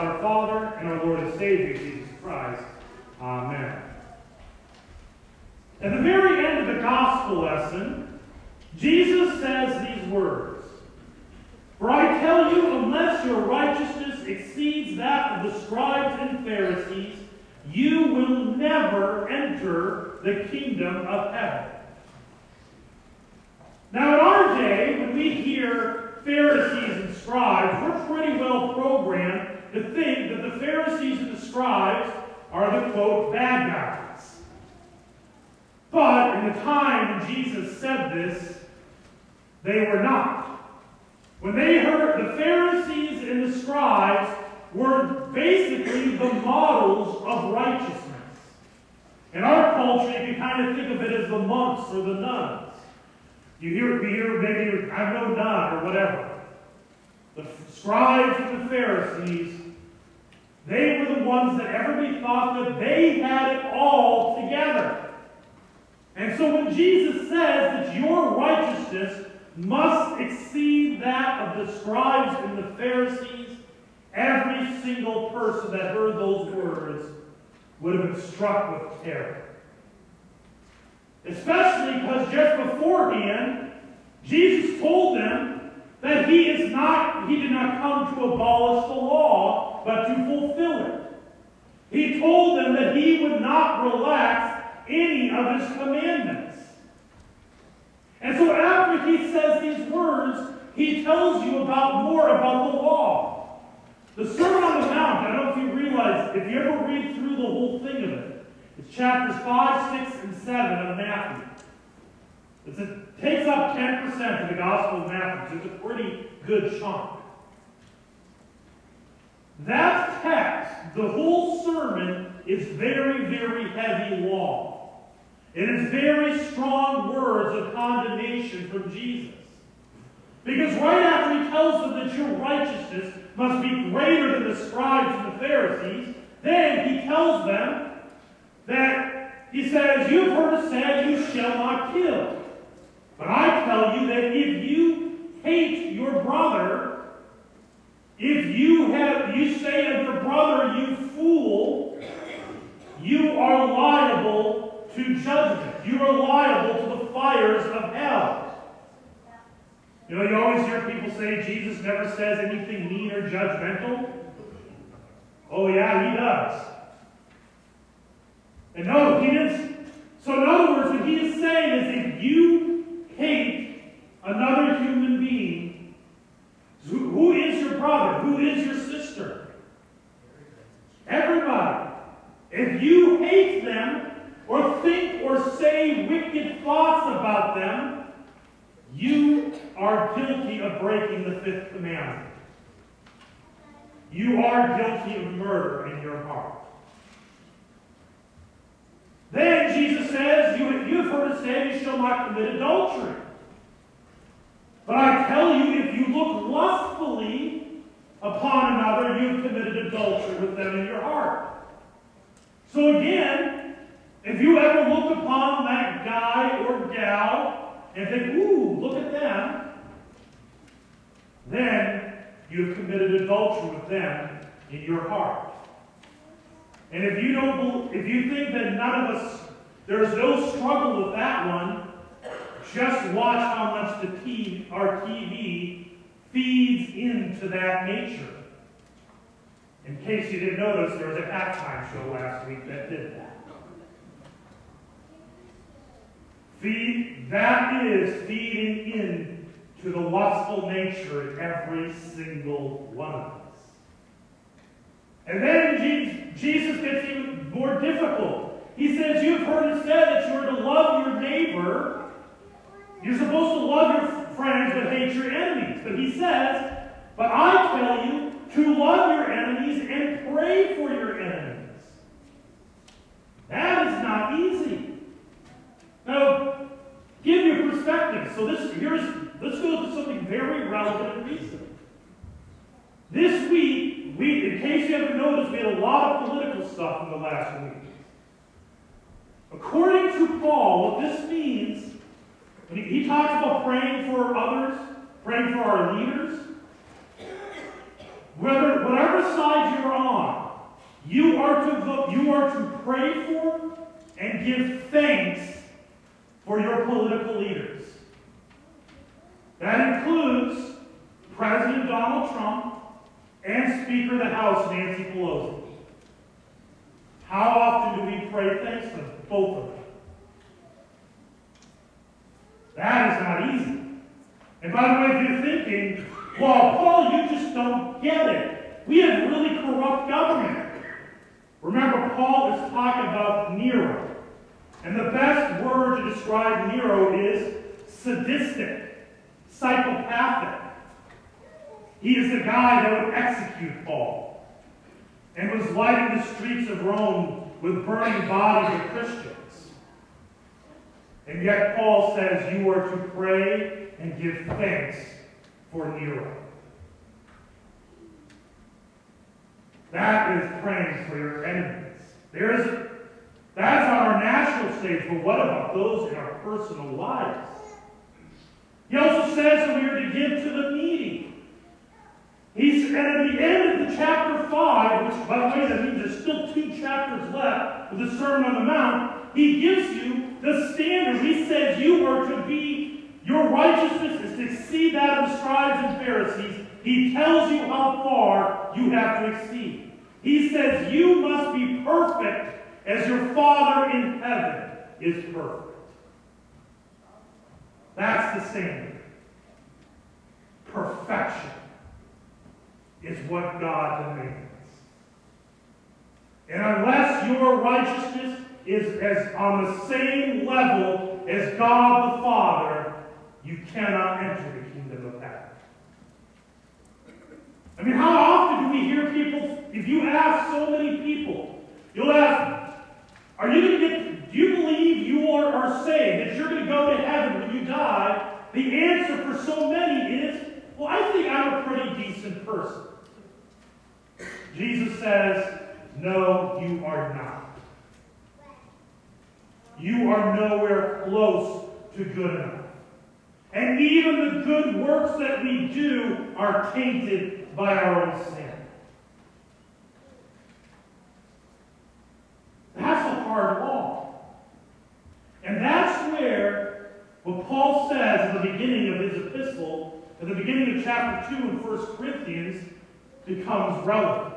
God our Father and our Lord and Savior, Jesus Christ. Amen. At the very end of the gospel lesson, Jesus says these words For I tell you, unless your righteousness exceeds that of the scribes and Pharisees, you will never enter the kingdom of heaven. Now, in our day, when we hear Pharisees and scribes, we're pretty well programmed to think that the Pharisees and the scribes are the quote bad guys. But in the time when Jesus said this, they were not. When they heard the Pharisees and the scribes were basically the models of righteousness. In our culture, you can kind of think of it as the monks or the nuns. You hear, you hear maybe, I'm no nun or whatever. The scribes and the Pharisees, they were the ones that everybody thought that they had it all together. And so when Jesus says that your righteousness must exceed that of the scribes and the Pharisees, every single person that heard those words would have been struck with terror. Especially because just beforehand, Jesus told them that he is not, he did not come to abolish the law, but to fulfill it. He told them that he would not relax any of his commandments. And so after he says these words, he tells you about more about the law. The Sermon on the Mount, I don't know if you realize, if you ever read through the whole thing of it, it's chapters 5, 6, and 7 of Matthew. It takes up 10% of the Gospel of Matthew, so it's a pretty good chunk. That text, the whole sermon, is very, very heavy law. It is very strong words of condemnation from Jesus. Because right after he tells them that your righteousness must be greater than the scribes and the Pharisees, then he tells them that he says, You've heard it said, You shall not kill. But I tell you that if you hate your brother, if you have you say of your brother, you fool, you are liable to judgment. You are liable to the fires of hell. You know, you always hear people say Jesus never says anything mean or judgmental. Oh, yeah, he does. And no, he didn't. So, in other words, what he is saying is if you hate another human being, who, who is your brother? Who is your sister? Everybody. If you hate them, or think or say wicked thoughts about them, you are guilty of breaking the fifth commandment. You are guilty of murder in your heart. Then Jesus says, you, You've heard it said, You shall not commit adultery. Tell you, if you look lustfully upon another, you've committed adultery with them in your heart. So again, if you ever look upon that guy or gal and think, ooh, look at them, then you've committed adultery with them in your heart. And if you don't, if you think that none of us, there's no struggle with that one, just watch how much the TV, our TV feeds into that nature. In case you didn't notice, there was a halftime show last week that did that. Feed, that is feeding in to the lustful nature in every single one of us. And then Jesus gets even more difficult. He says, You've heard it said that you're to love your neighbor. You're supposed to love your friends but hate your enemies. But he says, But I tell you to love your enemies and pray for your enemies. That is not easy. Now, give you perspective. So this here's let's go to something very relevant and recent. This week, we, in case you haven't noticed, we had a lot of political stuff in the last week. According to Paul, what this means, when he, talks about praying for others, praying for our leaders, whether whatever side you're on, you are to vote, you are to pray for and give thanks for your political leaders. That includes President Donald Trump and Speaker of the House Nancy Pelosi. How often do we pray thanks to both of them? That is not easy. And by the way, if you're thinking, well, Paul, you just don't get it. We have really corrupt government. Remember, Paul is talking about Nero. And the best word to describe Nero is sadistic, psychopathic. He is the guy that would execute Paul and was lighting the streets of Rome with burning bodies of Christians. And yet Paul says you are to pray and give thanks for Nero. That is praying for your enemies. There is that's on our national stage, but what about those in our personal lives? He also says that we are to give to the needy. He's and at the end of the chapter 5, which by the way that means there's still two chapters left of the Sermon on the Mount, he gives you the standard. He says you are to be your righteousness is to exceed that of scribes and Pharisees. He tells you how far you have to exceed. He says you must be perfect as your Father in heaven is perfect. That's the standard. Perfection is what God demands. And unless your righteousness is as on the same level as God the Father, you cannot enter the kingdom of heaven. I mean, how often do we hear people, if you ask so many people, you'll ask, are you going to get, do you believe you are, are saved, that you're going to go to heaven when you die? The answer for so many is, well, I think I'm a pretty decent person. Jesus says, no, you are not. You are nowhere close to good enough. And even the good works that we do are tainted by our own sin. That's a hard law. And that's where what Paul says at the beginning of his epistle, at the beginning of chapter 2 in 1 Corinthians, becomes relevant.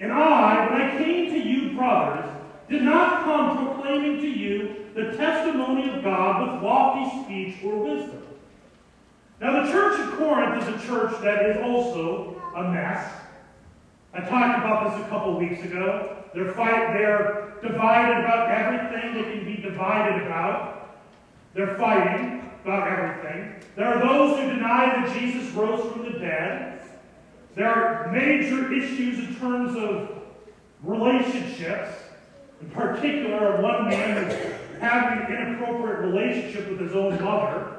And I, when I came to you, brothers, did not come proclaiming to you testimony of God with lofty speech or wisdom. Now, the church of Corinth is a church that is also a mess. I talked about this a couple weeks ago. They're fight, they're divided about everything they can be divided about. They're fighting about everything. There are those who deny that Jesus rose from the dead. There are major issues in terms of relationships. In particular, one man having an inappropriate relationship with his own mother.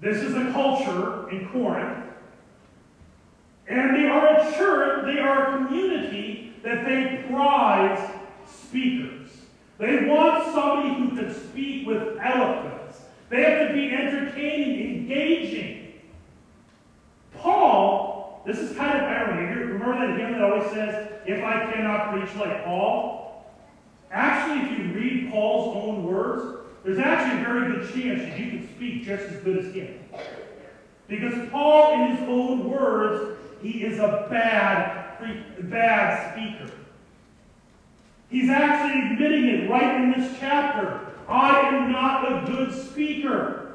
This is a culture in Corinth and they are a church, they are a community that they prize speakers. They want somebody who can speak with eloquence. They have to be entertaining, engaging. Paul, this is kind of irony. Remember that hymn that always says, if I cannot preach like Paul? Actually, if you read Paul's own words, there's actually a very good chance that you can speak just as good as him. Because Paul, in his own words, he is a bad, bad speaker. He's actually admitting it right in this chapter. I am not a good speaker.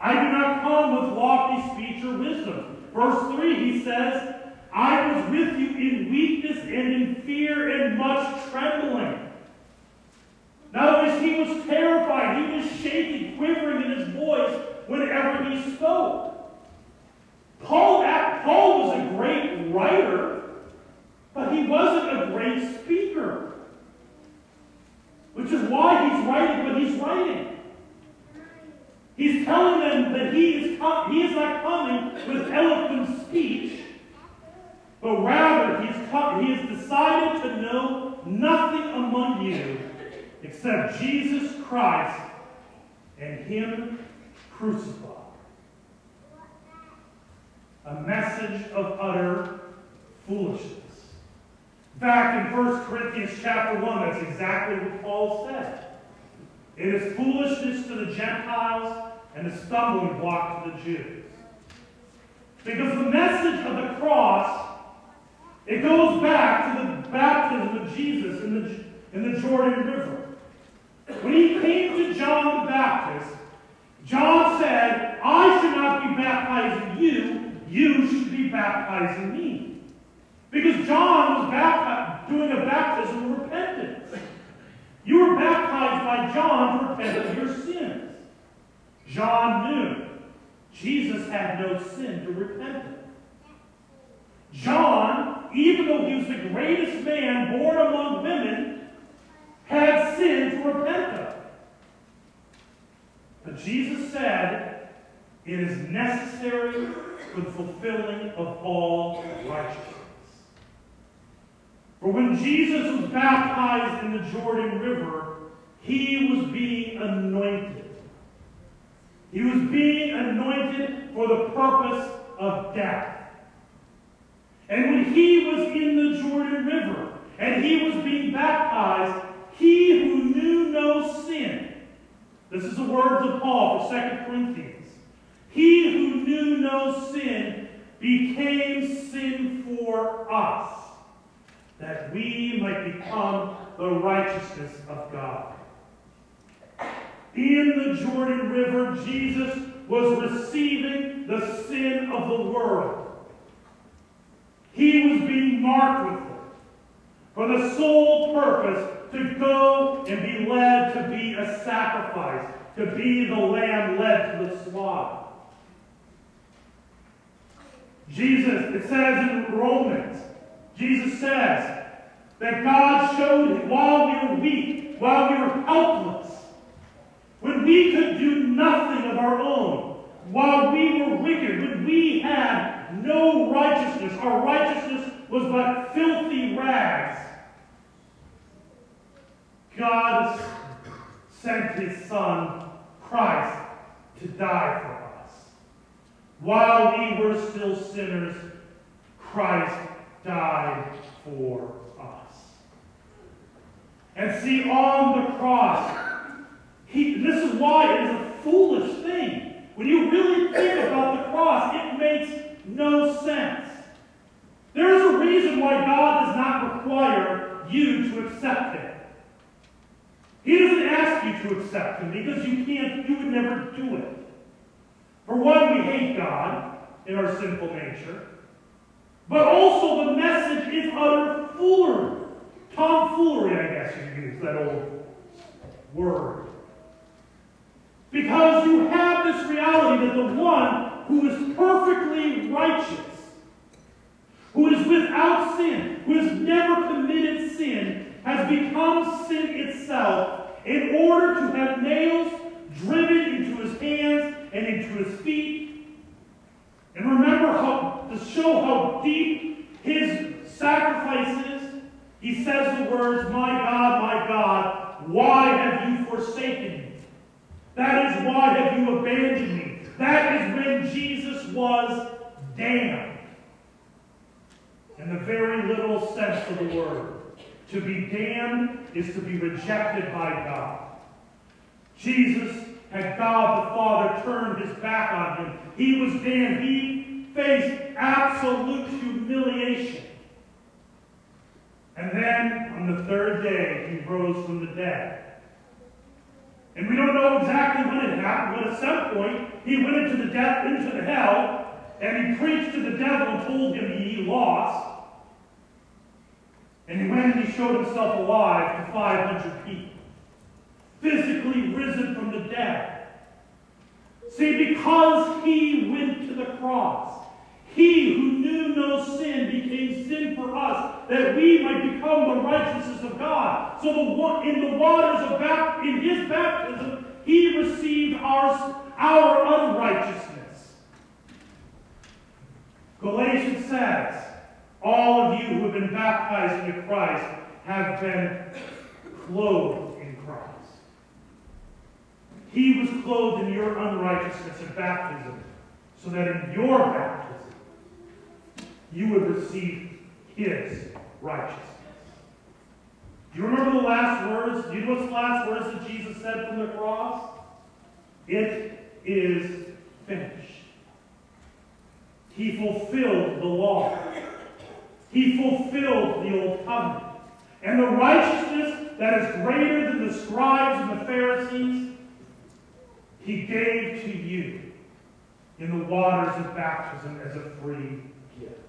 I do not come with lofty speech or wisdom. Verse 3, he says, I was with you in weakness and in fear and much trembling. In other words, he was terrified. He was shaking, quivering in his voice whenever he spoke. Paul, Paul was a great writer, but he wasn't a great speaker. Which is why he's writing what he's writing. He's telling them that he is, he is not coming with eloquent speech, but rather he's he has decided to know nothing among you except Jesus Christ and Him crucified. A message of utter foolishness. Back in 1 Corinthians chapter 1, that's exactly what Paul said. It is foolishness to the Gentiles and a stumbling block to the Jews. Because the message of the cross, it goes back to the baptism of Jesus in the, in the Jordan River. When he came to John the Baptist, John said, I should not be baptizing you, you should be baptizing me. Because John was baptized, doing a baptism of repentance. You were baptized by John to repent of your sins. John knew Jesus had no sin to repent of. John, even though he was the greatest man born among women, had sin to repent of. But Jesus said, it is necessary for the fulfilling of all righteousness. For when Jesus was baptized in the Jordan River, he was being anointed. He was being anointed for the purpose of death. And when he was in the Jordan River and he was being baptized, he who knew no sin, this is the words of Paul for 2 Corinthians, he who knew no sin became sin for us, that we might become the righteousness of God. In the Jordan River, Jesus was receiving the sin of the world. He was being marked with it for the sole purpose to go and be led to be a sacrifice, to be the lamb led to the slaughter. Jesus, it says in Romans, Jesus says that God showed it while we were weak, while we were helpless, when we could do nothing of our own, while we were wicked, when we had no righteousness, our righteousness was but filthy rags. God sent his Son, Christ, to die for us. While we were still sinners, Christ died for us. And see, on the cross, he, this is why it is a foolish thing. When you really think about the cross, it makes no sense. There is a reason why God does not require you to accept Him. He doesn't ask you to accept Him because you can't, you would never do it. For one, we hate God in our sinful nature. But also the message is utter foolery. Tomfoolery, I guess you use that old word. Because you have this reality that the one who is perfectly righteous, who is without sin, who has never committed sin, has become sin itself in order to have nails driven into his hands and into his feet. And remember how, to show how deep his sacrifice is, he says the words, My God, my God, why have you forsaken me? That is why have you abandoned me. That is when Jesus was damned. In the very literal sense of the word. To be damned is to be rejected by God. Jesus had God the Father turned his back on him. He was damned. He faced absolute humiliation. And then, on the third day, he rose from the dead. And we don't know exactly when it happened, but at some point he went into the death, into the hell, and he preached to the devil and told him he lost. And he went and he showed himself alive to 500 people, physically risen from the dead. See, because he went to the cross, he who knew no sin became sin for us, that we might become the righteousness of God. So the, in the waters of baptism, in his baptism, he received our, our unrighteousness. Galatians says, all of you who have been baptized into Christ have been clothed in Christ. He was clothed in your unrighteousness in baptism, so that in your baptism you would receive his righteousness. Do you remember the last words? Do you know what's the last words that Jesus said from the cross? It is finished. He fulfilled the law. He fulfilled the old covenant. And the righteousness that is greater than the scribes and the Pharisees, he gave to you in the waters of baptism as a free gift.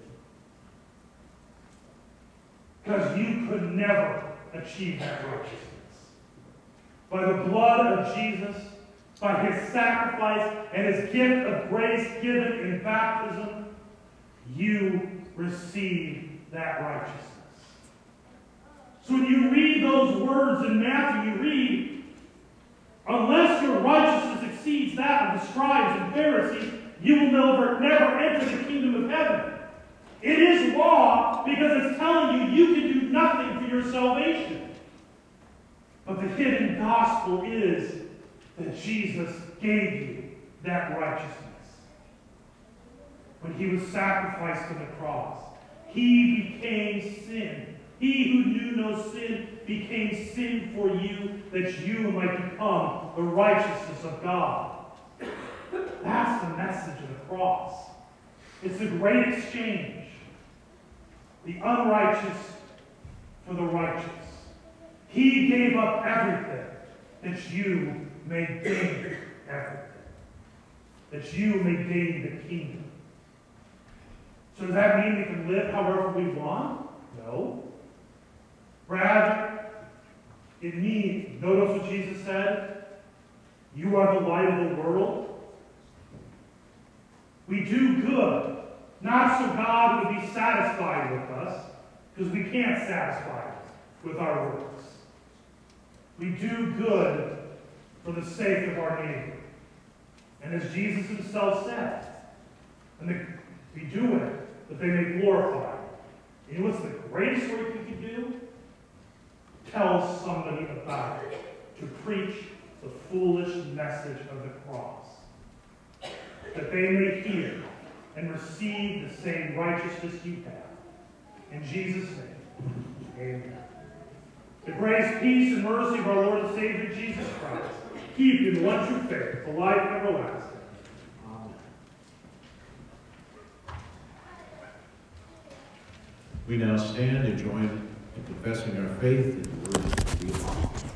Because you could never achieve that righteousness. By the blood of Jesus, by his sacrifice and his gift of grace given in baptism, you receive that righteousness. So when you read those words in Matthew, you read, unless your righteousness exceeds that of the scribes and Pharisees, you will never, never enter the kingdom of heaven. It is law because it's telling you you can do nothing for your salvation. But the hidden gospel is that Jesus gave you that righteousness. When he was sacrificed on the cross, he became sin. He who knew no sin became sin for you that you might become the righteousness of God. That's the message of the cross. It's the great exchange. The unrighteous for the righteous. He gave up everything that you may gain everything. That you may gain the kingdom. So does that mean we can live however we want? No. Rather, it means, notice what Jesus said, you are the light of the world. We do good, not so God would be satisfied with us, because we can't satisfy with our works. We do good for the sake of our neighbor. And as Jesus himself said, and the, we do it that they may glorify. You know what's the greatest work you can do? Tell somebody about it. To preach the foolish message of the cross. That they may hear and receive the same righteousness you have. In Jesus' name, amen. The grace, peace, and mercy of our Lord and Savior Jesus Christ keep you in one true faith, for life everlasting. Amen. We now stand and join in confessing our faith in the words of the apostle.